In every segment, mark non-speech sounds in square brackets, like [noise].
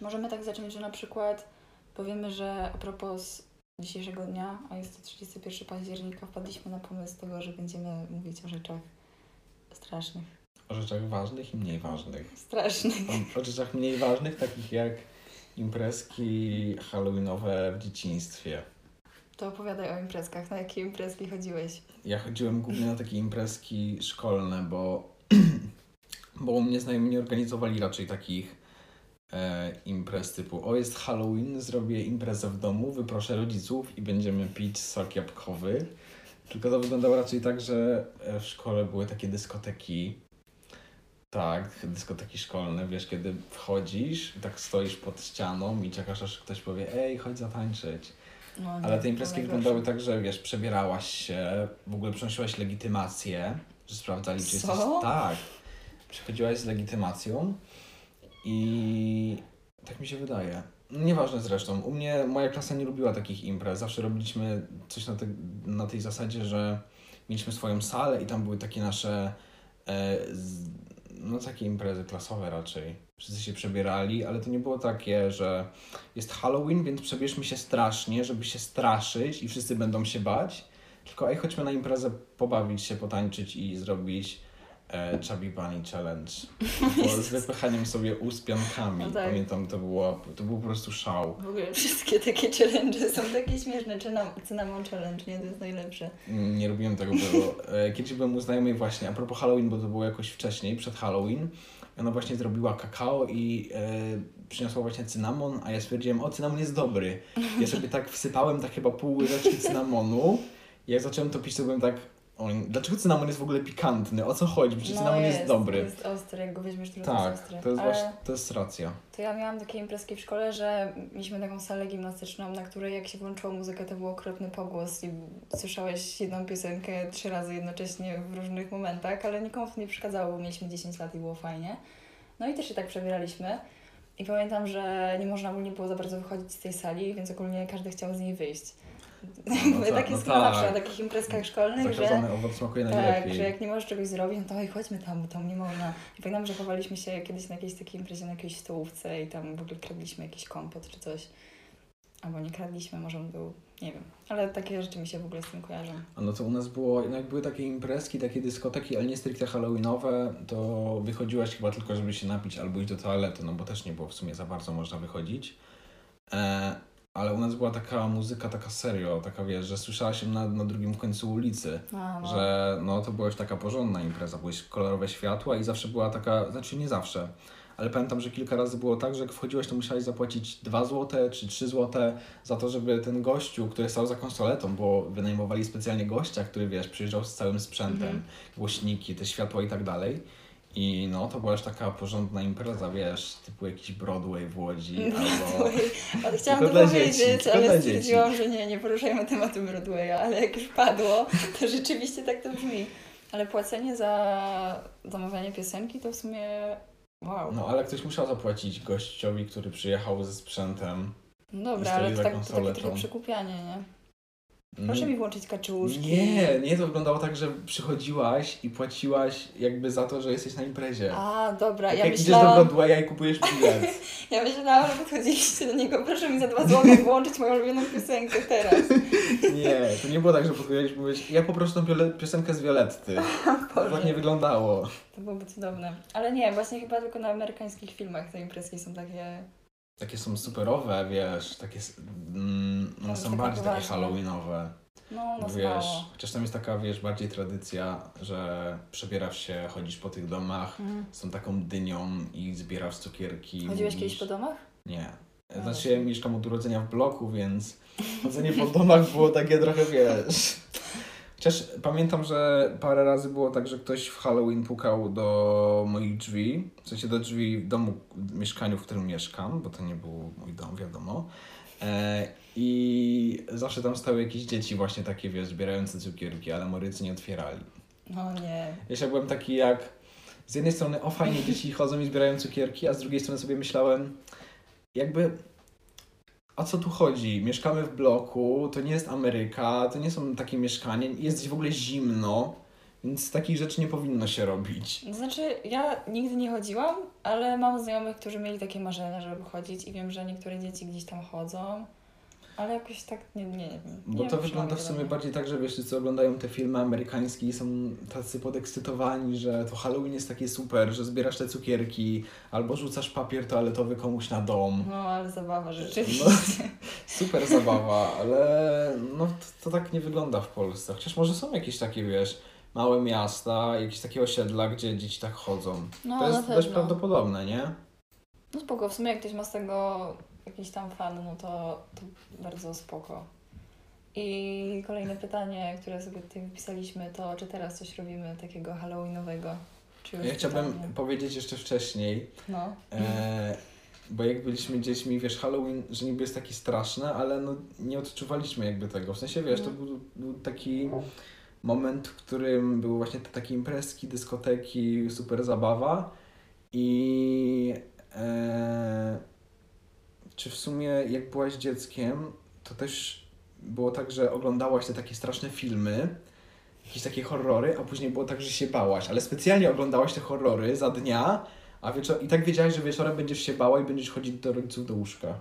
Możemy tak zacząć, że na przykład powiemy, że a propos dzisiejszego dnia, a jest to 31 października, wpadliśmy na pomysł tego, że będziemy mówić o rzeczach strasznych. O rzeczach ważnych i mniej ważnych. Strasznych. O, o rzeczach mniej ważnych, takich jak imprezki halloweenowe w dzieciństwie. To opowiadaj o imprezkach. Na jakie imprezki chodziłeś? Ja chodziłem głównie na takie imprezki szkolne, bo, [clears throat] bo u mnie znajomi nie organizowali raczej takich e, imprez typu o jest Halloween, zrobię imprezę w domu, wyproszę rodziców i będziemy pić sok jabłkowy. Tylko to wyglądało raczej tak, że e, w szkole były takie dyskoteki, tak, dyskoteki szkolne, wiesz, kiedy wchodzisz i tak stoisz pod ścianą i czekasz aż ktoś powie ej, chodź zatańczyć. No, Ale te imprezki wyglądały tak, że wiesz, przebierałaś się, w ogóle przynosiłaś legitymację, że sprawdzali, czy Co? jesteś. Tak. Przychodziłaś z legitymacją i tak mi się wydaje. Nieważne zresztą. U mnie moja klasa nie lubiła takich imprez. Zawsze robiliśmy coś na, te, na tej zasadzie, że mieliśmy swoją salę i tam były takie nasze e, z, no takie imprezy klasowe raczej. Wszyscy się przebierali, ale to nie było takie, że jest Halloween, więc przebierzmy się strasznie, żeby się straszyć i wszyscy będą się bać. Tylko ej, chodźmy na imprezę pobawić się, potańczyć i zrobić e, Chubby Bunny Challenge. [laughs] Bo z wypychaniem sobie ust piankami. No tak. Pamiętam, to, było, to był po prostu szał. W ogóle wszystkie takie challenge są takie śmieszne. Cynam- Cinnamon challenge, nie? To jest najlepsze. Nie robiłem tego, bo e, kiedyś byłem u znajomej właśnie, a propos Halloween, bo to było jakoś wcześniej, przed Halloween. Ona właśnie zrobiła kakao i e, przyniosła właśnie cynamon, a ja stwierdziłem, o cynamon jest dobry. Ja sobie tak wsypałem tak chyba pół łyżeczki [laughs] cynamonu i jak zacząłem to pić, to byłem tak, o, dlaczego cynamon jest w ogóle pikantny? O co chodzi? Przecież cynamon jest, dobry. No jest ostry, jak go weźmiesz, to tak, jest ostry. to jest właśnie, to jest racja. to ja miałam takie imprezki w szkole, że mieliśmy taką salę gimnastyczną, na której jak się włączyło muzykę, to był okropny pogłos i słyszałeś jedną piosenkę trzy razy jednocześnie w różnych momentach, ale nikomu to nie przeszkadzało, bo mieliśmy 10 lat i było fajnie. No i też się tak przebieraliśmy. I pamiętam, że nie można ogólnie było za bardzo wychodzić z tej sali, więc ogólnie każdy chciał z niej wyjść. No Jakby tak, tak no jest tak. zawsze na takich imprezkach szkolnych, że owoc smakuje tak, że jak nie możesz czegoś zrobić, no to oj, chodźmy tam, bo tam nie można. I pamiętam, że chowaliśmy się kiedyś na jakiejś takiej imprezie, na jakiejś stołówce i tam w ogóle kradliśmy jakiś kompot czy coś. Albo nie kradliśmy, może on był, nie wiem. Ale takie rzeczy mi się w ogóle z tym kojarzą. A No to u nas było, no jak były takie imprezki, takie dyskoteki, ale nie stricte halloweenowe, to wychodziłaś chyba tylko, żeby się napić albo iść do toalety, no bo też nie było w sumie za bardzo można wychodzić. E, ale u nas była taka muzyka, taka serio, taka wiesz, że słyszałaś ją na, na drugim końcu ulicy, A, no. że no to była już taka porządna impreza, były kolorowe światła i zawsze była taka, znaczy nie zawsze, ale pamiętam, że kilka razy było tak, że jak wchodziłeś, to musiałeś zapłacić 2 zł czy 3 zł za to, żeby ten gościu, który stał za konsoletą, bo wynajmowali specjalnie gościa, który wiesz, przyjeżdżał z całym sprzętem, Mhm. głośniki, te światła i tak dalej. I no, to była już taka porządna impreza, wiesz, typu jakiś Broadway w Łodzi, [laughs] albo... Ale chciałam to [laughs] powiedzieć, dzieci, ale stwierdziłam, że nie, nie poruszajmy tematu Broadwaya, ale jak już padło, to [laughs] rzeczywiście tak to brzmi. Ale płacenie za zamawianie piosenki to w sumie wow. No, ale ktoś musiał zapłacić gościowi, który przyjechał ze sprzętem. No dobra, ale to, tak, to takie trochę przekupianie, nie? Proszę mi włączyć kaczuszki. Nie, nie, to wyglądało tak, że przychodziłaś i płaciłaś jakby za to, że jesteś na imprezie. A, dobra, tak ja jak idziesz myślałam, do Broadwaya i kupujesz bilet. [laughs] ja myślałam, że podchodziliście do niego, proszę mi za dwa złote włączyć moją ulubioną piosenkę teraz. [laughs] Nie, to nie było tak, że podchodziłeś i mówisz, ja poproszę tą wiole- piosenkę z Violetty. [laughs] To tak nie wyglądało. To byłoby cudowne. Ale nie, właśnie chyba tylko na amerykańskich filmach te imprezki są takie... Takie są superowe, wiesz, takie, mm, one są bardziej takie halloweenowe. No, no Wiesz, mało. chociaż tam jest taka, wiesz, bardziej tradycja, że przebierasz się, chodzisz po tych domach z tą taką dynią i zbierasz cukierki. Chodziłeś mówisz- kiedyś po domach? Nie. No Znaczy ja mieszkam od urodzenia w bloku, więc chodzenie po domach było takie trochę, wiesz... [laughs] Chociaż pamiętam, że parę razy było tak, że ktoś w Halloween pukał do moich drzwi, w sensie do drzwi w domu, w mieszkaniu, w którym mieszkam, bo to nie był mój dom, wiadomo. E, I zawsze tam stały jakieś dzieci właśnie takie, wiesz, zbierające cukierki, ale morycy nie otwierali. No nie. Wiesz, ja byłem taki jak... Z jednej strony, o fajnie, dzieci chodzą i zbierają cukierki, a z drugiej strony sobie myślałem, jakby... O co tu chodzi? Mieszkamy w bloku, to nie jest Ameryka, to nie są takie mieszkania, jest w ogóle zimno, Więc takich rzeczy nie powinno się robić. Znaczy, ja nigdy nie chodziłam, ale mam znajomych, którzy mieli takie marzenia, żeby chodzić i wiem, że niektóre dzieci gdzieś tam chodzą, ale jakoś tak nie, nie, nie wiem. Bo nie to wygląda w sumie bardziej tak, że wiesz, co oglądają te filmy amerykańskie i są tacy podekscytowani, że to Halloween jest takie super, że zbierasz te cukierki albo rzucasz papier toaletowy komuś na dom. No, ale zabawa rzeczywiście. No, super zabawa, ale no to, to tak nie wygląda w Polsce. Chociaż może są jakieś takie, wiesz, małe miasta, jakieś takie osiedla, gdzie dzieci tak chodzą. No, to jest dość prawdopodobne, nie? No spoko, w sumie jak ktoś ma z tego jakiś tam fan, no to, to bardzo spoko. I kolejne pytanie, które sobie tutaj wypisaliśmy, to czy teraz coś robimy takiego halloweenowego? Czy już Ja chciałbym totalnie? powiedzieć jeszcze wcześniej, No. E, bo jak byliśmy dziećmi, wiesz, Halloween, że niby jest taki straszny, ale no nie odczuwaliśmy jakby tego. W sensie, wiesz, to Mhm. był, był taki moment, w którym były właśnie te takie imprezki, dyskoteki, super zabawa i e, czy w sumie jak byłaś dzieckiem, to też było tak, że oglądałaś te takie straszne filmy, jakieś takie horrory, a później było tak, że się bałaś, ale specjalnie oglądałaś te horrory za dnia, a wieczor- i tak wiedziałaś, że wieczorem będziesz się bała i będziesz chodzić do rodziców do łóżka.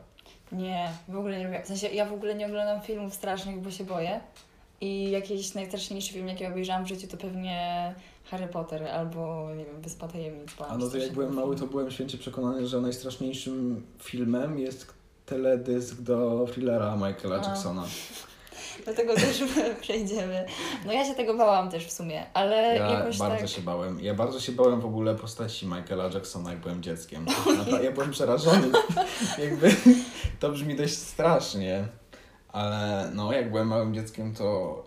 Nie, w ogóle nie lubię. W sensie ja w ogóle nie oglądam filmów strasznych, bo się boję. I jakiś najstraszniejszy film, jaki obejrzałam w życiu, to pewnie Harry Potter albo, nie wiem, Wyspa Tajemnic. A no to jak byłem mały, to byłem święcie przekonany, że najstraszniejszym filmem jest teledysk do thrillera Michaela A. Jacksona. [laughs] Do tego też [laughs] przejdziemy. No ja się tego bałam też w sumie, ale Ja jakoś bardzo tak... się bałem. Ja bardzo się bałem w ogóle postaci Michaela Jacksona, jak byłem dzieckiem. Ja byłem przerażony. [laughs] Jakby to brzmi dość strasznie. Ale no, jak byłem małym dzieckiem, to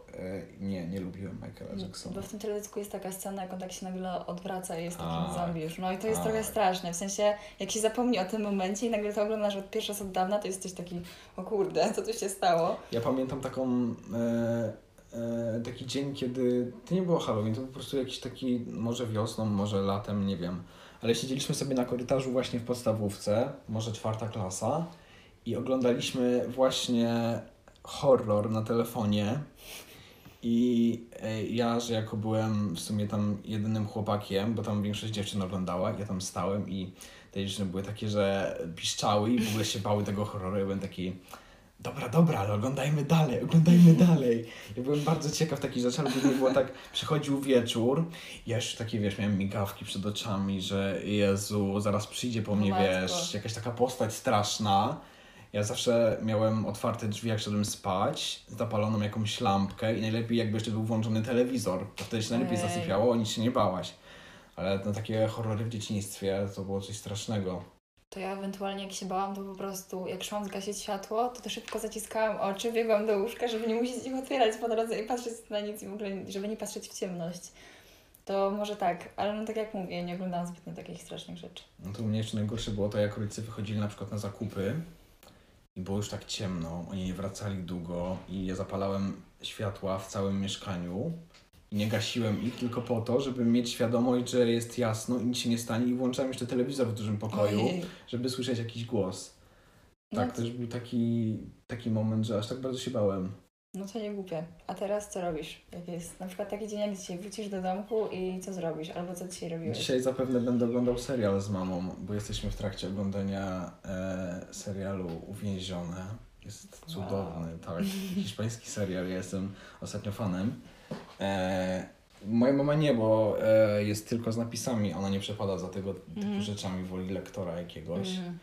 nie, nie lubiłem Michaela Jacksona. Bo w tym teledysku jest taka scena, jak on tak się nagle odwraca i jest takim Tak. zombie już. No i to jest Tak. trochę straszne. W sensie, jak się zapomni o tym momencie i nagle to oglądasz od pierwszy raz od dawna, to jesteś taki, o kurde, co tu się stało? Ja pamiętam taką, e, e, taki dzień, kiedy to nie było Halloween, to po prostu jakiś taki, może wiosną, może latem, nie wiem. Ale siedzieliśmy sobie na korytarzu właśnie w podstawówce, może czwarta klasa i oglądaliśmy właśnie horror na telefonie. I e, ja, że jako byłem w sumie tam jedynym chłopakiem, bo tam większość dziewczyn oglądała, ja tam stałem i te dziewczyny były takie, że piszczały i w ogóle się bały tego horroru. Ja byłem taki, dobra, dobra, ale oglądajmy dalej, oglądajmy dalej. Ja byłem bardzo ciekaw takich rzeczy, ale później było tak, przychodził wieczór ja już takie, wiesz, miałem migawki przed oczami, że Jezu, zaraz przyjdzie po mnie, Matko. wiesz, jakaś taka postać straszna. Ja zawsze miałem otwarte drzwi, jak szedłem spać, zapaloną jakąś lampkę i najlepiej jakby jeszcze był włączony telewizor, to wtedy się najlepiej Ojej. zasypiało, nic się nie bałaś. Ale no, takie horrory w dzieciństwie to było coś strasznego. To ja ewentualnie jak się bałam, to po prostu jak szłam zgasić światło, to, to szybko zaciskałam oczy, biegłam do łóżka, żeby nie musieć ich otwierać po drodze i patrzeć na nic i w ogóle, żeby nie patrzeć w ciemność. To może tak, ale no tak jak mówię, nie oglądałam zbytnio takich strasznych rzeczy. No to u mnie jeszcze najgorsze było to, jak rodzice wychodzili na przykład na zakupy i było już tak ciemno, oni nie wracali długo i ja zapalałem światła w całym mieszkaniu i nie gasiłem ich tylko po to, żeby mieć świadomość, że jest jasno i nic się nie stanie i włączałem jeszcze telewizor w dużym pokoju, Ojej. żeby słyszeć jakiś głos. No, Tak, też był taki, taki moment, że aż tak bardzo się bałem. No to nie głupie. A teraz co robisz? Jak jest na przykład taki dzień jak dzisiaj, wrócisz do domku i co zrobisz? Albo co dzisiaj robiłeś? Dzisiaj zapewne będę oglądał serial z mamą, bo jesteśmy w trakcie oglądania e, serialu Uwięzione. Jest Wow. cudowny, [laughs] tak. Hiszpański serial, ja jestem ostatnio fanem. E, moja mama nie, bo e, jest tylko z napisami, ona nie przepada za tego typu Mhm. rzeczami, woli lektora jakiegoś. Mm.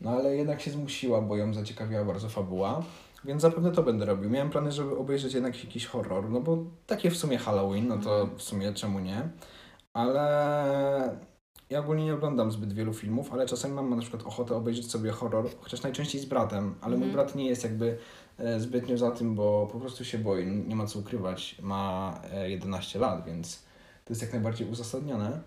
No ale jednak się zmusiła, bo ją zaciekawiła bardzo fabuła, więc zapewne to będę robił. Miałem plany, żeby obejrzeć jednak jakiś horror, no bo takie w sumie Halloween, no to w sumie czemu nie? Ale ja ogólnie nie oglądam zbyt wielu filmów, ale czasami mam na przykład ochotę obejrzeć sobie horror, chociaż najczęściej z bratem, ale mój Mhm. brat nie jest jakby e, zbytnio za tym, bo po prostu się boi, nie ma co ukrywać, ma e, 11 lat, więc to jest jak najbardziej uzasadnione.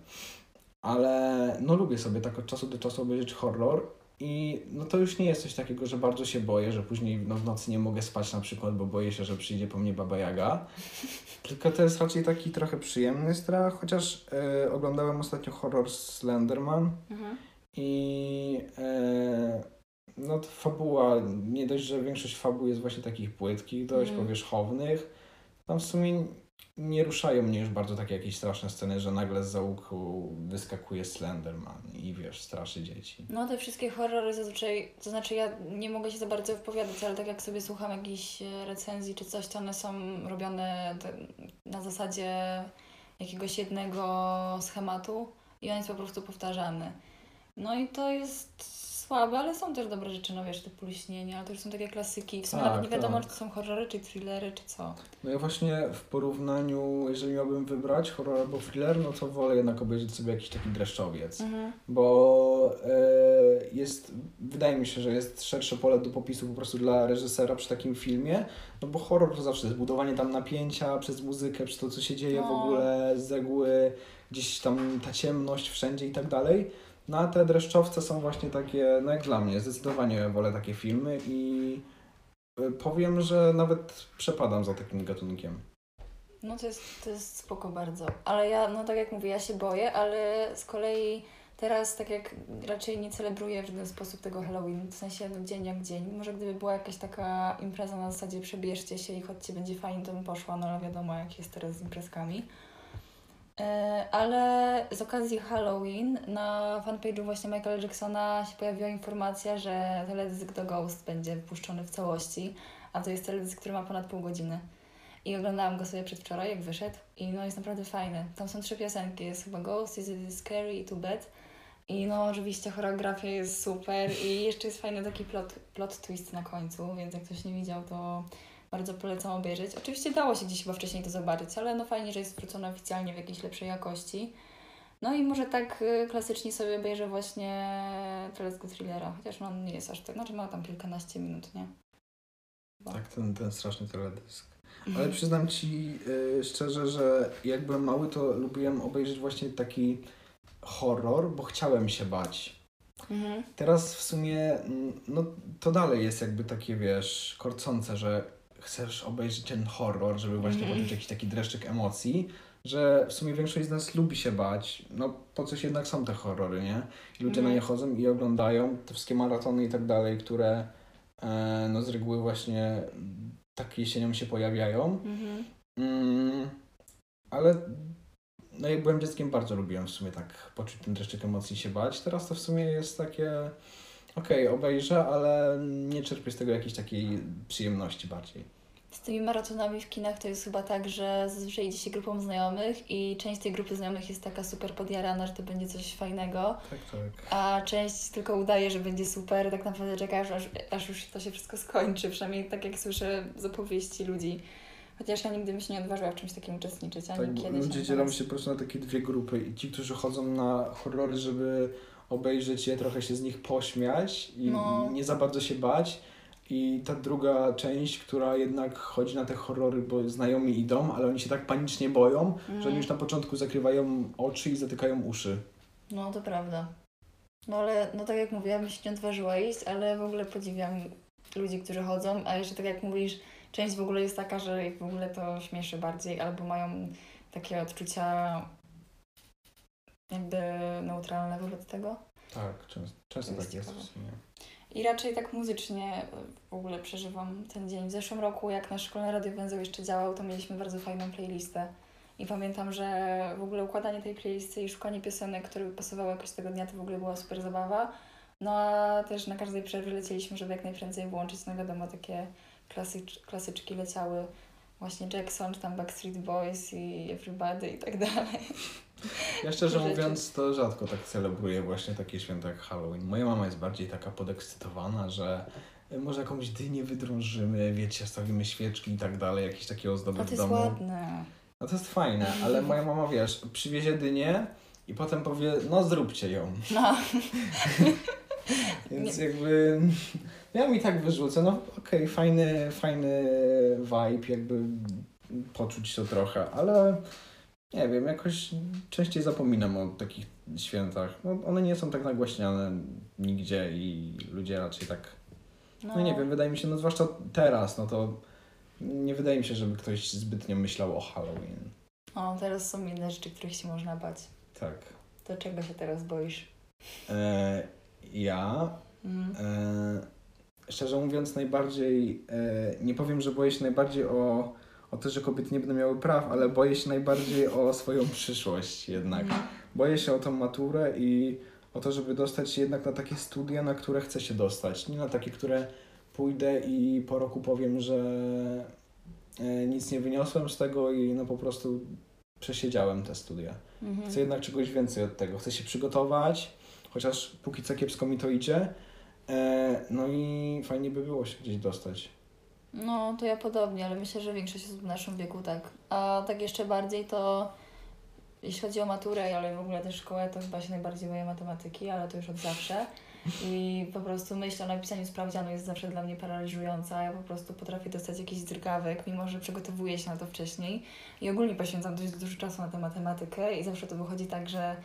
Ale no lubię sobie tak od czasu do czasu obejrzeć horror i no to już nie jest coś takiego, że bardzo się boję, że później no, w nocy nie mogę spać na przykład, bo boję się, że przyjdzie po mnie Baba Jaga. [laughs] Tylko to jest raczej taki trochę przyjemny strach, chociaż e, oglądałem ostatnio horror Slenderman Mhm. i e, no to fabuła, nie dość, że większość fabuł jest właśnie takich płytkich, dość Mhm. powierzchownych, tam w sumie nie ruszają mnie już bardzo takie jakieś straszne sceny, że nagle z załuku wyskakuje Slenderman i wiesz, straszy dzieci. No te wszystkie horrory zazwyczaj, to znaczy ja nie mogę się za bardzo wypowiadać, ale tak jak sobie słucham jakichś e, recenzji czy coś, to one są robione na zasadzie jakiegoś jednego schematu i on jest po prostu powtarzany. No i to jest słabe, ale są też dobre rzeczy, no wiesz, typu Lśnienie, ale to już są takie klasyki. W sumie Tak, nawet nie wiadomo, tak. czy to są horrory, czy thrillery, czy co. No ja właśnie w porównaniu, jeżeli miałbym wybrać horror albo thriller, no to wolę jednak obejrzeć sobie jakiś taki dreszczowiec. Mhm. bo e, jest, wydaje mi się, że jest szersze pole do popisu po prostu dla reżysera przy takim filmie, no bo horror to zawsze jest budowanie tam napięcia przez muzykę, przez to, co się dzieje w No. ogóle, zegły, gdzieś tam ta ciemność wszędzie i tak dalej. No a te dreszczowce są właśnie takie, no jak dla mnie, zdecydowanie wolę takie filmy i e, powiem, że nawet przepadam za takim gatunkiem. No to jest, to jest spoko bardzo. Ale ja, no tak jak mówię, ja się boję, ale z kolei teraz tak jak raczej nie celebruję w żaden sposób tego Halloween, w sensie no, dzień jak dzień. Może gdyby była jakaś taka impreza na zasadzie przebierzcie się i chodźcie, będzie fajnie, to bym poszła, no ale wiadomo jak jest teraz z imprezkami. E, Ale z okazji Halloween na fanpage'u właśnie Michaela Jacksona się pojawiła informacja, że teledysk do Ghost będzie wypuszczony w całości, a to jest teledysk, który ma ponad pół godziny. I oglądałam go sobie przedwczoraj, jak wyszedł. I no jest naprawdę fajny. Tam są trzy piosenki. Jest chyba Ghost, jest It Is Scary i Too Bad. I no oczywiście choreografia jest super. I jeszcze jest fajny taki plot, plot twist na końcu, więc jak ktoś nie widział, to bardzo polecam obejrzeć. Oczywiście dało się gdzieś chyba wcześniej to zobaczyć, ale no fajnie, że jest wrócone oficjalnie w jakiejś lepszej jakości. No i może tak y, klasycznie sobie obejrzę właśnie teledysk thrillera, chociaż no, on nie jest aż tak, znaczy ma tam kilkanaście minut, nie? Tak, ten, ten straszny teledysk. Ale przyznam Ci y, szczerze, że jak byłem mały, to lubiłem obejrzeć właśnie taki horror, bo chciałem się bać. Mhm. Teraz w sumie, mm, no to dalej jest jakby takie, wiesz, korcące, że chcesz obejrzeć ten horror, żeby właśnie Mhm. poczuć jakiś taki dreszczyk emocji, że w sumie większość z nas lubi się bać. No po coś jednak są te horrory, nie? I ludzie Mhm. na nie chodzą i oglądają te wszystkie maratony i tak dalej, które e, no z reguły właśnie tak jesienią się pojawiają. Mhm. Mm, ale no jak byłem dzieckiem bardzo lubiłem w sumie tak poczuć ten dreszczyk emocji i się bać. Teraz to w sumie jest takie okej, obejrzę, ale nie czerpię z tego jakiejś takiej przyjemności bardziej. Z tymi maratonami w kinach to jest chyba tak, że zazwyczaj idzie się grupą znajomych i część tej grupy znajomych jest taka super podjarana, że to będzie coś fajnego, Tak, tak. a część tylko udaje, że będzie super, tak naprawdę czekasz, aż, aż już to się wszystko skończy, przynajmniej tak jak słyszę z opowieści ludzi. Chociaż ja nigdy bym się nie odważyła w czymś takim uczestniczyć, ani tak kiedyś. ludzie dzielą się po prostu na takie dwie grupy i ci, którzy chodzą na horrory, żeby obejrzeć je, trochę się z nich pośmiać i No. nie za bardzo się bać. I ta druga część, która jednak chodzi na te horrory, bo znajomi idą, ale oni się tak panicznie boją, że oni Mhm. już na początku zakrywają oczy i zatykają uszy. No to prawda. No ale, no tak jak mówiłam, się nie odważyła iść, ale w ogóle podziwiam ludzi, którzy chodzą, a jeszcze tak jak mówisz, część w ogóle jest taka, że ich w ogóle to śmieszy bardziej, albo mają takie odczucia jakby neutralne wobec tego. Tak, często, często tak jest w sumie. I raczej tak muzycznie w ogóle przeżywam ten dzień. W zeszłym roku, jak nasz szkolny radiowęzeł jeszcze działał, to mieliśmy bardzo fajną playlistę. I pamiętam, że w ogóle układanie tej playlisty i szukanie piosenek, które by pasowały jakoś tego dnia, to w ogóle była super zabawa. No a też na każdej przerwie lecieliśmy, żeby jak najprędzej włączyć, no wiadomo, takie klasycz, klasyczki leciały. Właśnie Jackson, czy tam Backstreet Boys i Everybody i tak dalej. Ja szczerze Rzeczy. mówiąc, to rzadko tak celebruję właśnie takie święta jak Halloween. Moja mama jest bardziej taka podekscytowana, że y, może jakąś dynię wydrążymy, wiecie, stawimy świeczki i tak dalej, jakieś takie ozdoby A to w jest domu. ładne. No to jest fajne, ale [laughs] moja mama, wiesz, przywiezie dynię i potem powie, no zróbcie ją. No. [laughs] Więc jakby ja mi tak wyrzucę, no okej, fajny, fajny vibe, jakby poczuć to trochę, ale nie wiem, jakoś częściej zapominam o takich świętach. No, one nie są tak nagłaśniane nigdzie i ludzie raczej tak, no nie wiem, wydaje mi się, no zwłaszcza teraz, no to nie wydaje mi się, żeby ktoś zbytnio myślał o Halloween. O, teraz są inne rzeczy, których się można bać. Tak. To czego się teraz boisz? E, ja Mm. E, szczerze mówiąc, najbardziej, e, nie powiem, że boję się najbardziej o, o to, że kobiety nie będą miały praw, ale boję się najbardziej o swoją przyszłość jednak. Mhm. Boję się o tą maturę i o to, żeby dostać się jednak na takie studia, na które chcę się dostać. Nie na takie, które pójdę i po roku powiem, że e, nic nie wyniosłem z tego i no po prostu przesiedziałem te studia. Mhm. Chcę jednak czegoś więcej od tego. Chcę się przygotować, chociaż póki co kiepsko mi to idzie. E, no i fajnie by było się gdzieś dostać. No, to ja podobnie, ale myślę, że większość osób w naszym wieku tak. A tak jeszcze bardziej to, jeśli chodzi o maturę, ale w ogóle też szkołę, to chyba się najbardziej boję matematyki, ale to już od zawsze. I po prostu myśl o napisaniu sprawdzianu jest zawsze dla mnie paraliżująca. Ja po prostu potrafię dostać jakiś drgawek, mimo że przygotowuję się na to wcześniej. I ogólnie poświęcam dość dużo czasu na tę matematykę i zawsze to wychodzi tak, że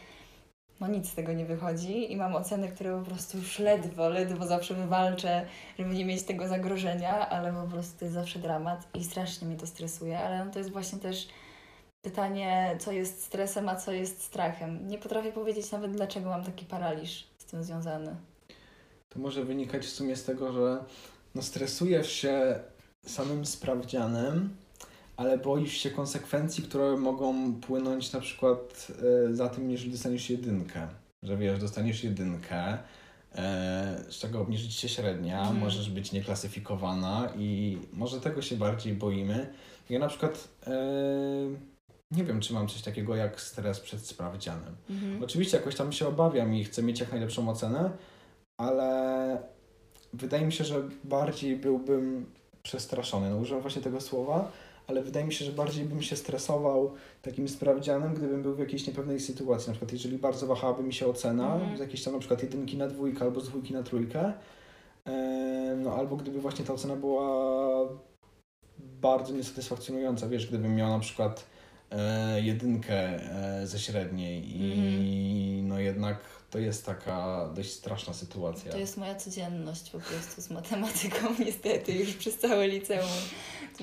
no nic z tego nie wychodzi i mam oceny, które po prostu już ledwo, ledwo zawsze wywalczę, żeby nie mieć tego zagrożenia, ale po prostu to jest zawsze dramat i strasznie mnie to stresuje, ale no to jest właśnie też pytanie, co jest stresem, a co jest strachem. Nie potrafię powiedzieć nawet, dlaczego mam taki paraliż z tym związany. To może wynikać w sumie z tego, że no stresujesz się samym sprawdzianem, ale boisz się konsekwencji, które mogą płynąć na przykład e, za tym, jeżeli dostaniesz jedynkę. Że wiesz, dostaniesz jedynkę, e, z czego obniży ci się średnia, Mhm. możesz być nieklasyfikowana i może tego się bardziej boimy. Ja na przykład e, nie wiem, czy mam coś takiego jak stres przed sprawdzianem. Mhm. Oczywiście jakoś tam się obawiam i chcę mieć jak najlepszą ocenę, ale wydaje mi się, że bardziej byłbym przestraszony. No używam właśnie tego słowa, ale wydaje mi się, że bardziej bym się stresował takim sprawdzianem, gdybym był w jakiejś niepewnej sytuacji. Na przykład jeżeli bardzo wahałaby mi się ocena, Mhm. z jakiejś tam na przykład jedynki na dwójkę albo z dwójki na trójkę, e, no albo gdyby właśnie ta ocena była bardzo niesatysfakcjonująca, wiesz, gdybym miał na przykład e, jedynkę e, ze średniej i no jednak to jest taka dość straszna sytuacja. To jest moja codzienność po prostu z matematyką, [laughs] niestety, już przez całe liceum.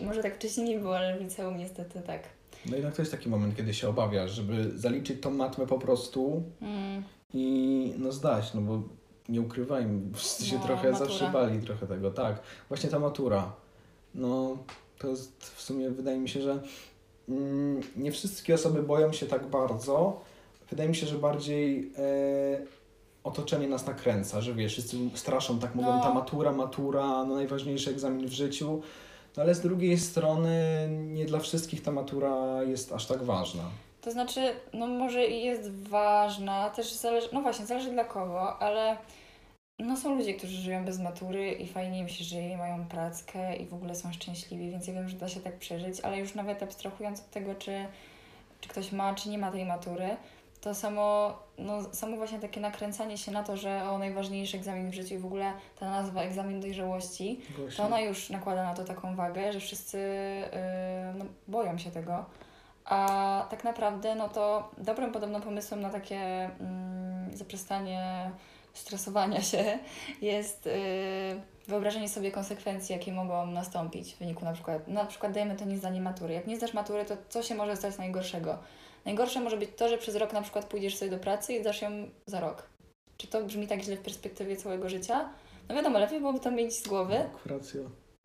Może tak wcześniej nie było, ale w liceum niestety tak. No jednak to jest taki moment, kiedy się obawiasz, żeby zaliczyć tą matmę po prostu Mm. i no zdać, no bo nie ukrywajmy, wszyscy się No, trochę matura. zawsze bali trochę tego, tak. Właśnie ta matura, no to jest w sumie, wydaje mi się, że mm, nie wszystkie osoby boją się tak bardzo. Wydaje mi się, że bardziej e, otoczenie nas nakręca, że wiesz, wszyscy straszą, tak mówią, No. ta matura, matura, no najważniejszy egzamin w życiu. No ale z drugiej strony nie dla wszystkich ta matura jest aż tak ważna. To znaczy, no może jest ważna, też zależy, no właśnie, zależy dla kogo, ale no są ludzie, którzy żyją bez matury i fajnie im się żyje, mają prackę i w ogóle są szczęśliwi, więc ja wiem, że da się tak przeżyć, ale już nawet abstrahując od tego, czy, czy ktoś ma, czy nie ma tej matury, to samo, no, samo właśnie takie nakręcanie się na to, że o najważniejszy egzamin w życiu i w ogóle ta nazwa egzamin dojrzałości, to ona już nakłada na to taką wagę, że wszyscy yy, no, boją się tego. A tak naprawdę, no to dobrym podobno pomysłem na takie mm, zaprzestanie stresowania się jest yy, wyobrażenie sobie konsekwencji, jakie mogą nastąpić w wyniku na przykład, na przykład dajemy to niezdanie matury. Jak nie zdasz matury, to co się może stać najgorszego? Najgorsze może być to, że przez rok na przykład pójdziesz sobie do pracy i zdasz ją za rok. Czy to brzmi tak źle w perspektywie całego życia? No wiadomo, lepiej byłoby to mieć z głowy, Racja.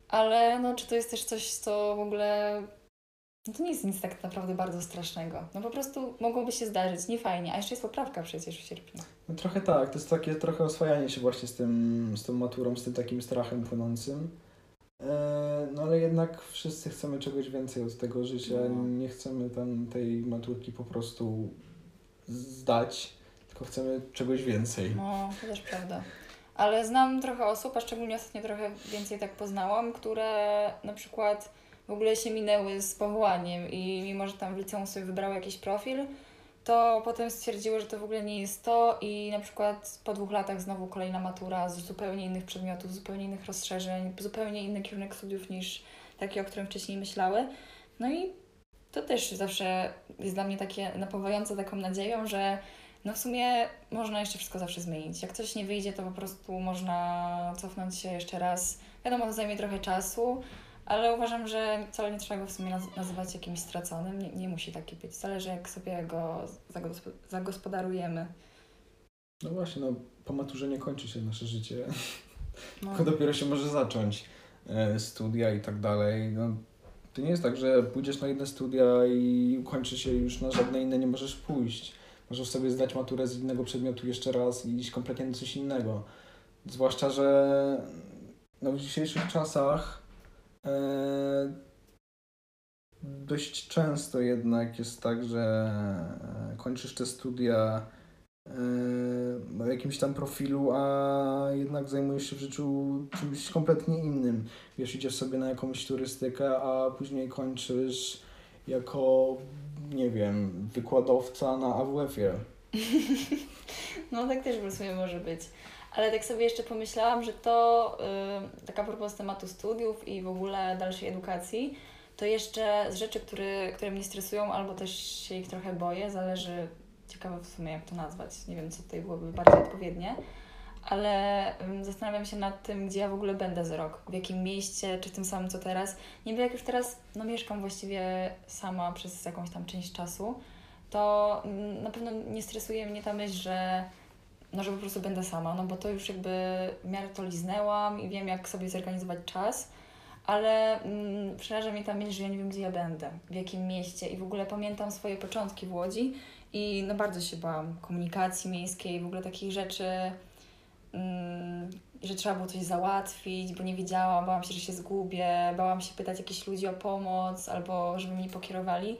ale no, czy to jest też coś, co w ogóle. No to nie jest nic tak naprawdę bardzo strasznego. No po prostu mogłoby się zdarzyć, nie fajnie. A jeszcze jest poprawka przecież w sierpniu. No trochę tak, to jest takie trochę oswajanie się właśnie z tym, z tą maturą, z tym takim strachem płynącym. E, No ale jednak wszyscy chcemy czegoś więcej od tego życia. No. Nie chcemy tam tej maturki po prostu zdać, tylko chcemy czegoś więcej. No, to też prawda. Ale znam trochę osób, a szczególnie ostatnio trochę więcej tak poznałam, które na przykład w ogóle się minęły z powołaniem i mimo, że tam w liceum sobie wybrały jakiś profil, to potem stwierdziły, że to w ogóle nie jest to i na przykład po dwóch latach znowu kolejna matura z zupełnie innych przedmiotów, zupełnie innych rozszerzeń, zupełnie inny kierunek studiów niż taki, o którym wcześniej myślały. No i to też zawsze jest dla mnie takie napawające taką nadzieją, że no w sumie można jeszcze wszystko zawsze zmienić. Jak coś nie wyjdzie, to po prostu można cofnąć się jeszcze raz. Wiadomo, to zajmie trochę czasu, ale uważam, że wcale nie trzeba go w sumie naz- nazywać jakimś straconym. Nie, nie musi taki być. Zależy, jak sobie go zagospo- zagospodarujemy. No właśnie, no po maturze nie kończy się nasze życie, No. tylko dopiero się może zacząć. E, Studia i tak dalej. No, To nie jest tak, że pójdziesz na jedne studia i ukończy się już na żadne inne nie możesz pójść. Możesz sobie zdać maturę z innego przedmiotu jeszcze raz i iść kompletnie na coś innego. Zwłaszcza, że no, w dzisiejszych czasach dość często jednak jest tak, że e, kończysz te studia e, w jakimś tam profilu, a jednak zajmujesz się w życiu czymś kompletnie innym. Wiesz, idziesz sobie na jakąś turystykę, a później kończysz jako, nie wiem, wykładowca na AWF-ie. [laughs] No tak też w sumie może być. Ale tak sobie jeszcze pomyślałam, że to yy, taka propos tematu studiów i w ogóle dalszej edukacji, to jeszcze z rzeczy, które, które mnie stresują albo też się ich trochę boję, zależy, ciekawe w sumie jak to nazwać, nie wiem co tutaj byłoby bardziej odpowiednie, ale zastanawiam się nad tym, gdzie ja w ogóle będę za rok, w jakim mieście, czy tym samym co teraz. Niby jak już teraz no, mieszkam właściwie sama przez jakąś tam część czasu, to mm, na pewno nie stresuje mnie ta myśl, że no, że po prostu będę sama, no bo to już jakby w miarę to liznęłam i wiem, jak sobie zorganizować czas, ale mm, przeraża mnie ta myśl, że ja nie wiem, gdzie ja będę, w jakim mieście i w ogóle pamiętam swoje początki w Łodzi i no bardzo się bałam komunikacji miejskiej, w ogóle takich rzeczy, mm, że trzeba było coś załatwić, bo nie wiedziałam, bałam się, że się zgubię, bałam się pytać jakichś ludzi o pomoc albo żeby mnie pokierowali.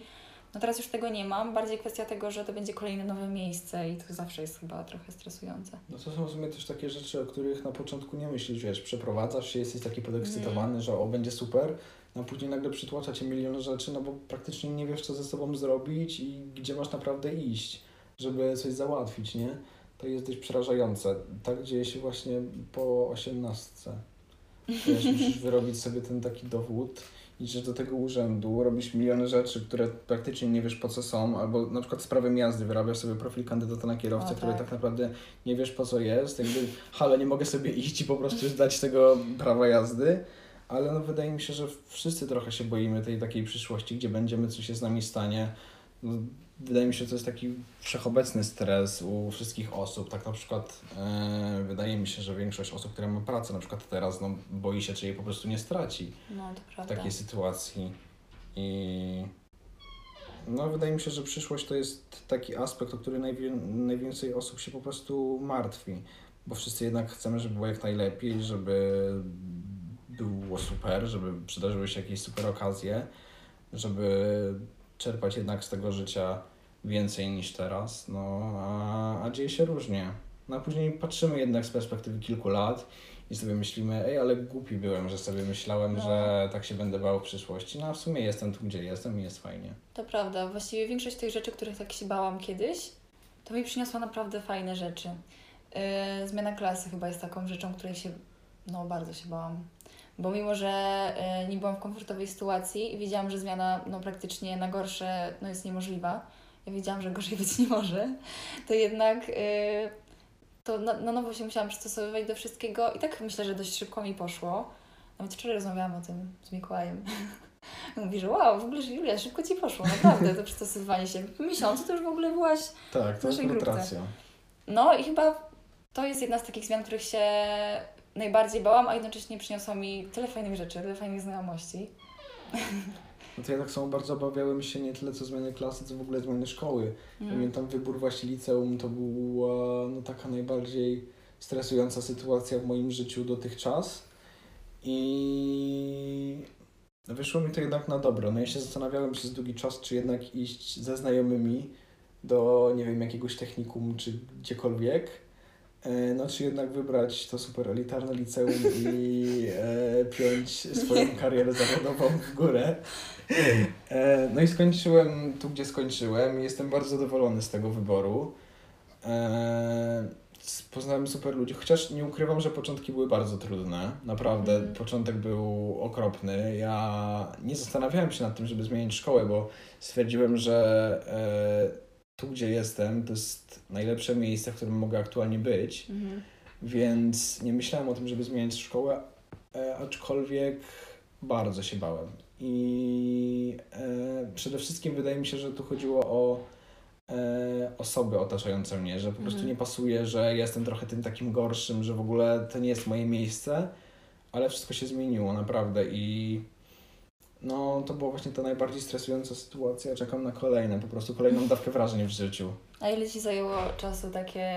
No teraz już tego nie mam, bardziej kwestia tego, że to będzie kolejne nowe miejsce i to zawsze jest chyba trochę stresujące. No to są w sumie też takie rzeczy, o których na początku nie myślisz, wiesz, przeprowadzasz się, jesteś taki podekscytowany, mm. że o, będzie super, no a później nagle przytłacza Cię milion rzeczy, no bo praktycznie nie wiesz, co ze sobą zrobić i gdzie masz naprawdę iść, żeby coś załatwić, nie? To jest dość przerażające. Tak dzieje się właśnie po osiemnastce. Wiesz, musisz [laughs] wyrobić sobie ten taki dowód idziesz do tego urzędu, robisz miliony rzeczy, które praktycznie nie wiesz po co są, albo na przykład sprawę jazdy, wyrabiasz sobie profil kandydata na kierowcę, o, który tak. tak naprawdę nie wiesz po co jest, jakby halo, nie mogę sobie iść i po prostu zdać tego prawa jazdy, ale no wydaje mi się, że wszyscy trochę się boimy tej takiej przyszłości, gdzie będziemy, co się z nami stanie. No, wydaje mi się, że to jest taki wszechobecny stres u wszystkich osób. Tak na przykład e, wydaje mi się, że większość osób, które ma pracę, na przykład teraz, no, boi się, czy jej po prostu nie straci no, to prawda. w takiej sytuacji. I no, wydaje mi się, że przyszłość to jest taki aspekt, o który najwię najwięcej osób się po prostu martwi, bo wszyscy jednak chcemy, żeby było jak najlepiej, żeby było super, żeby przydarzyły się jakieś super okazje, żeby czerpać jednak z tego życia więcej niż teraz, no a, a dzieje się różnie. No a później patrzymy jednak z perspektywy kilku lat i sobie myślimy, ej, ale głupi byłem, że sobie myślałem, no. że tak się będę bał w przyszłości. No a w sumie jestem tu, gdzie jestem i jest fajnie. To prawda. Właściwie większość tych rzeczy, których tak się bałam kiedyś, to mi przyniosła naprawdę fajne rzeczy. Yy, zmiana klasy chyba jest taką rzeczą, której się, no bardzo się bałam. Bo mimo, że yy, nie byłam w komfortowej sytuacji i wiedziałam, że zmiana no, praktycznie na gorsze no, jest niemożliwa, ja wiedziałam, że gorzej być nie może, to jednak yy, to na, na nowo się musiałam przystosowywać do wszystkiego i tak myślę, że dość szybko mi poszło. Nawet wczoraj rozmawiałam o tym z Mikołajem. [laughs] Mówi, że wow, w ogóle, że Julia, szybko Ci poszło, naprawdę, to przystosowywanie się. W miesiącu to już w ogóle byłaś tak, w naszej grupce. No i chyba to jest jedna z takich zmian, których się najbardziej bałam, a jednocześnie przyniosła mi tyle fajnych rzeczy, tyle fajnych znajomości. [laughs] No to ja tak samo bardzo obawiałem się nie tyle co zmiany klasy, co w ogóle zmiany szkoły. Mm. Pamiętam wybór właśnie liceum, to była no, taka najbardziej stresująca sytuacja w moim życiu dotychczas. I wyszło mi to jednak na dobro. No ja się zastanawiałem przez długi czas, czy jednak iść ze znajomymi do, nie wiem, jakiegoś technikum, czy gdziekolwiek no czy jednak wybrać to super elitarne liceum i e, piąć swoją karierę zawodową w górę. E, no i skończyłem tu, gdzie skończyłem i jestem bardzo zadowolony z tego wyboru. E, poznałem super ludzi, chociaż nie ukrywam, że początki były bardzo trudne. Naprawdę, mm. początek był okropny. Ja nie zastanawiałem się nad tym, żeby zmienić szkołę, bo stwierdziłem, że e, tu, gdzie jestem, to jest najlepsze miejsce, w którym mogę aktualnie być, mhm. więc nie myślałem o tym, żeby zmieniać szkołę, e, aczkolwiek bardzo się bałem. I e, przede wszystkim wydaje mi się, że tu chodziło o e, osoby otaczające mnie, że po mhm. prostu nie pasuje, że jestem trochę tym takim gorszym, że w ogóle to nie jest moje miejsce, ale wszystko się zmieniło naprawdę i no to była właśnie ta najbardziej stresująca sytuacja. Czekam na kolejne, po prostu kolejną dawkę wrażeń w życiu. A ile Ci zajęło czasu takie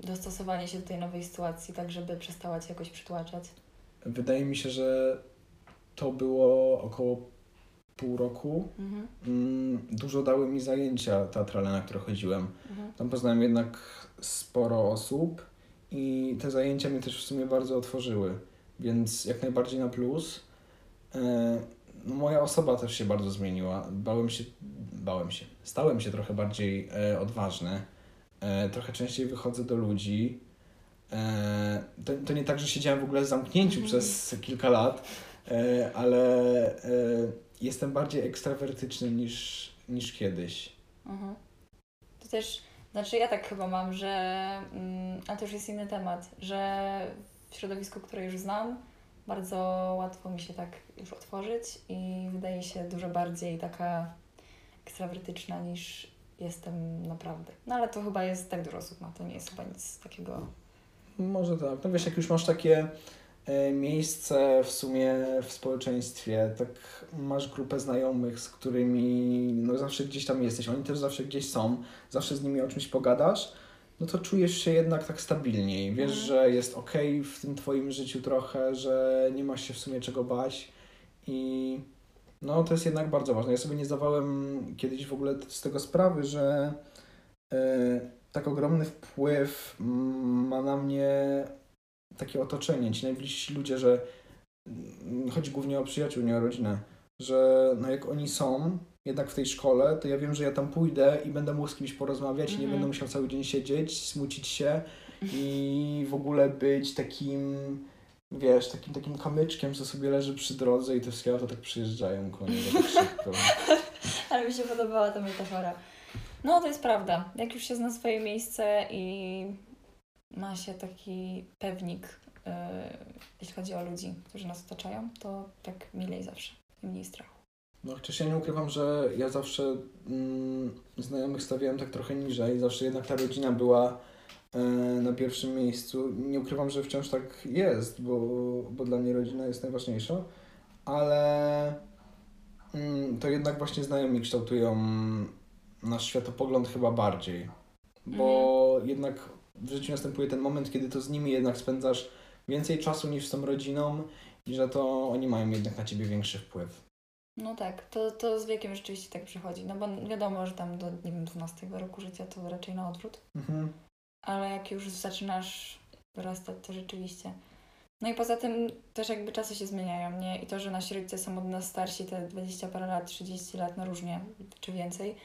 dostosowanie się do tej nowej sytuacji, tak żeby przestała Cię jakoś przytłaczać? Wydaje mi się, że to było około pół roku. Mhm. Mm, Dużo dały mi zajęcia teatralne, na które chodziłem. Mhm. Tam poznałem jednak sporo osób i te zajęcia mnie też w sumie bardzo otworzyły, więc jak najbardziej na plus. No, moja osoba też się bardzo zmieniła. Bałem się, bałem się, stałem się trochę bardziej e, odważny. E, trochę częściej wychodzę do ludzi. E, to, to nie tak, że siedziałem w ogóle w zamknięciu Mhm. przez kilka lat, e, ale e, jestem bardziej ekstrawertyczny niż, niż kiedyś. Mhm. To też, znaczy ja tak chyba mam, że, mm, ale to już jest inny temat, że w środowisku, które już znam, bardzo łatwo mi się tak już otworzyć i wydaje się dużo bardziej taka ekstrawertyczna niż jestem naprawdę. No ale to chyba jest tak dużo osób ma, to nie jest chyba nic takiego. Może tak. No wiesz, jak już masz takie e, miejsce w sumie w społeczeństwie, tak masz grupę znajomych, z którymi no zawsze gdzieś tam jesteś, oni też zawsze gdzieś są, zawsze z nimi o czymś pogadasz, no to czujesz się jednak tak stabilniej. Wiesz, Mhm. że jest okej w tym twoim życiu trochę, że nie masz się w sumie czego bać i no to jest jednak bardzo ważne. Ja sobie nie zdawałem kiedyś w ogóle z tego sprawy, że e, tak ogromny wpływ ma na mnie takie otoczenie, ci najbliżsi ludzie, że chodzi głównie o przyjaciół, nie o rodzinę, że no jak oni są jednak w tej szkole, to ja wiem, że ja tam pójdę i będę mógł z kimś porozmawiać i nie Mhm. będę musiał cały dzień siedzieć, smucić się i w ogóle być takim, wiesz, takim takim kamyczkiem, co sobie leży przy drodze i te wszystkie auta tak przyjeżdżają koło niego tak szybko. [laughs] Ale mi się podobała ta metafora. No to jest prawda. Jak już się zna swoje miejsce i ma się taki pewnik, yy, jeśli chodzi o ludzi, którzy nas otaczają, to tak milej zawsze i mniej strachu. No chociaż ja nie ukrywam, że ja zawsze mm, znajomych stawiałem tak trochę niżej, zawsze jednak ta rodzina była e, na pierwszym miejscu. Nie ukrywam, że wciąż tak jest, bo, bo dla mnie rodzina jest najważniejsza, ale mm, to jednak właśnie znajomi kształtują nasz światopogląd chyba bardziej, bo jednak w życiu następuje ten moment, kiedy to z nimi jednak spędzasz więcej czasu niż z tą rodziną i że to oni mają jednak na ciebie większy wpływ. No tak, to, to z wiekiem rzeczywiście tak przychodzi. No bo wiadomo, że tam do nie wiem, 12 roku życia to raczej na odwrót. Mhm. ale jak już zaczynasz dorastać, to rzeczywiście. No i poza tym też jakby czasy się zmieniają, nie? I to, że nasi rodzice są od nas starsi te 20 parę lat, 30 lat, no różnie, czy więcej,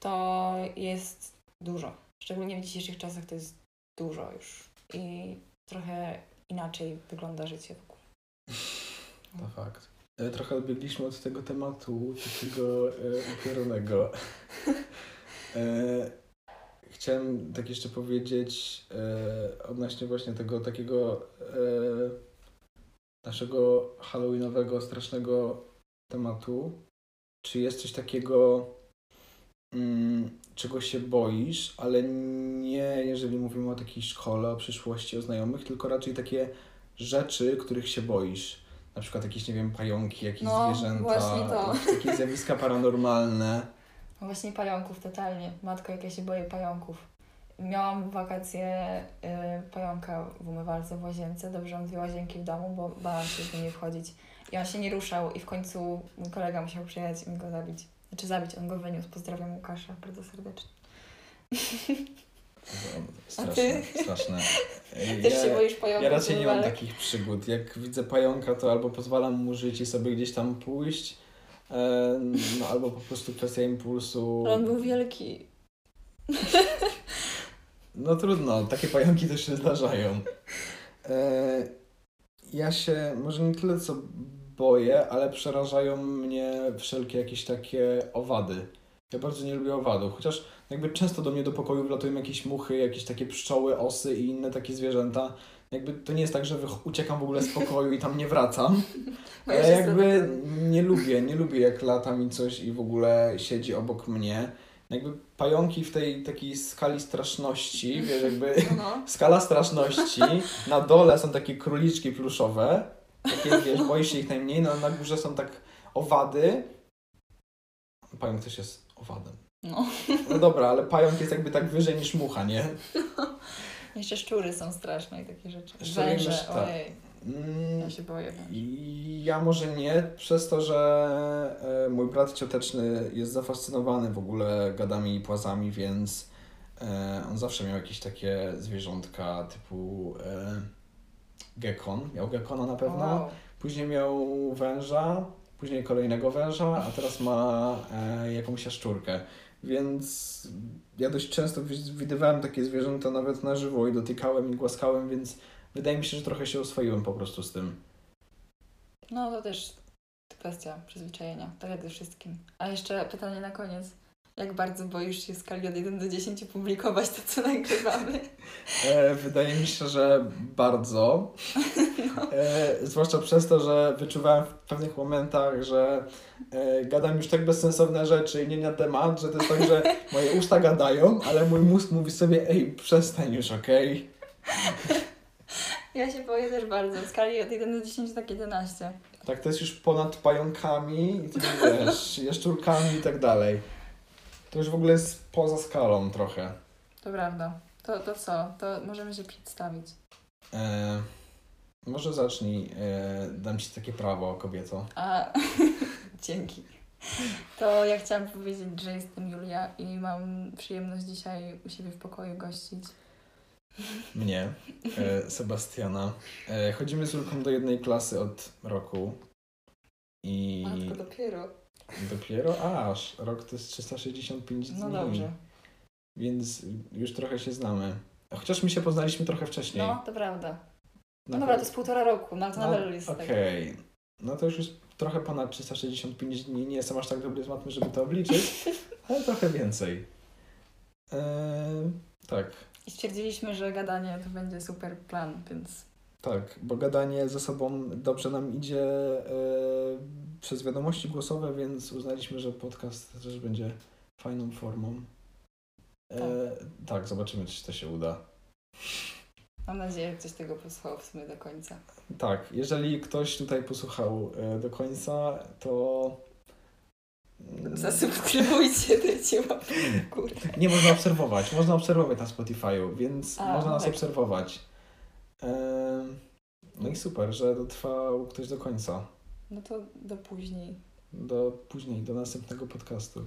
to jest dużo. Szczególnie w dzisiejszych czasach to jest dużo już. I trochę inaczej wygląda życie wokół. To fakt. E, Trochę odbiegliśmy od tego tematu takiego e, ukierunego. E, chciałem tak jeszcze powiedzieć odnośnie właśnie tego takiego naszego halloweenowego, strasznego tematu. Czy jest coś takiego, mm, czego się boisz, ale nie jeżeli mówimy o takiej szkole, o przyszłości, o znajomych, tylko raczej takie rzeczy, których się boisz. Na przykład jakieś, nie wiem, pająki, jakieś No, zwierzęta, właśnie to. jakieś takie zjawiska paranormalne. No właśnie pająków totalnie. Matko, jak ja się boję pająków. Miałam wakacje y, pająka w umywalce w łazience. Dobrze, mam dwie łazienki w domu, bo bałam się do niej wchodzić. I on się nie ruszał i w końcu mój kolega musiał przyjechać i mi go zabić. Znaczy zabić, on go wyniósł. Pozdrawiam Łukasza bardzo serdecznie. [laughs] Straszne, straszne. [laughs] Też się boisz pająków Ja raczej nie mam takich przygód. Jak widzę pająka, to albo pozwalam mu żyć i sobie gdzieś tam pójść, e, no albo po prostu kwestia impulsu. On był wielki. No trudno, takie pająki też się zdarzają. E, ja się może nie tyle co boję, ale przerażają mnie wszelkie jakieś takie owady. Ja bardzo nie lubię owadów, chociaż jakby często do mnie do pokoju wlatują jakieś muchy, jakieś takie pszczoły, osy i inne takie zwierzęta. Jakby to nie jest tak, że uciekam w ogóle z pokoju i tam nie wracam. [laughs] Siostra jakby nie lubię, nie lubię jak lata mi coś i w ogóle siedzi obok mnie. Jakby pająki w tej takiej skali straszności, wiesz, jakby [laughs] No. [laughs] skala straszności, na dole są takie króliczki pluszowe, takie wiesz, boisz się ich najmniej, no na górze są tak Owady. Pająk też jest owadem. No. No dobra, ale pająk jest jakby tak wyżej niż mucha, nie? [laughs] Jeszcze szczury są straszne i takie rzeczy. Szczury Węże, tak. ojej. Mm, Ja się boję ja może nie, przez to, że e, mój brat cioteczny jest zafascynowany w ogóle gadami i płazami, więc e, on zawsze miał jakieś takie zwierzątka typu e, gekon. Miał gekona na pewno. Wow. Później miał węża, później kolejnego węża, a teraz ma e, jakąś jaszczurkę. Więc ja dość często wi- widywałem takie zwierzęta nawet na żywo i dotykałem i głaskałem, więc wydaje mi się, że trochę się oswoiłem po prostu z tym. No to też kwestia przyzwyczajenia, tak jak ze wszystkim. A jeszcze pytanie na koniec. Jak bardzo boisz się w skali od 1 do 10 publikować to, co nagrywamy? E, wydaje mi się, że bardzo. [laughs] E, zwłaszcza przez to, że wyczuwałem w pewnych momentach, że e, gadam już tak bezsensowne rzeczy i nie na temat, że to jest tak, że [laughs] moje usta gadają, ale mój mózg mówi sobie, ej, przestań już, okej? Ja się boję też bardzo. W skali od 1 do 10 tak 11. Tak, to jest już ponad pająkami i ty wiesz, jaszczurkami i tak dalej. To już w ogóle jest poza skalą trochę. To prawda. To, to co? To możemy się przedstawić. E, może zacznij, e, dam ci takie prawo, kobieto. A [laughs] dzięki. To ja chciałam powiedzieć, że jestem Julia i mam przyjemność dzisiaj u siebie w pokoju gościć. Mnie, e, Sebastiana. E, chodzimy z Julką do jednej klasy od roku. I Matko, dopiero. Dopiero aż rok to jest 365 dni. No dobrze. Więc już trochę się znamy. Chociaż my się poznaliśmy trochę wcześniej. No, to prawda. No dobra, to jest półtora roku, no to no, nadal jest tak. Okej. No to już jest trochę ponad 365 dni. Nie jestem aż tak dobry z matmy, żeby to obliczyć, [laughs] ale trochę więcej. E, tak. I stwierdziliśmy, że gadanie to będzie super plan, więc Tak, bo gadanie ze sobą dobrze nam idzie e, przez wiadomości głosowe, więc uznaliśmy, że podcast też będzie fajną formą. E, tak, zobaczymy, czy to się uda. mam nadzieję, że ktoś tego posłuchał w sumie do końca. Tak, jeżeli ktoś tutaj posłuchał e, do końca, to. Zasubskrybujcie, [laughs] dajcie łapkę w górę. Nie można obserwować, można obserwować na Spotify'u, więc A, można nas tak. obserwować. No i super, że dotrwał ktoś do końca. No to do później. Do później, do następnego podcastu.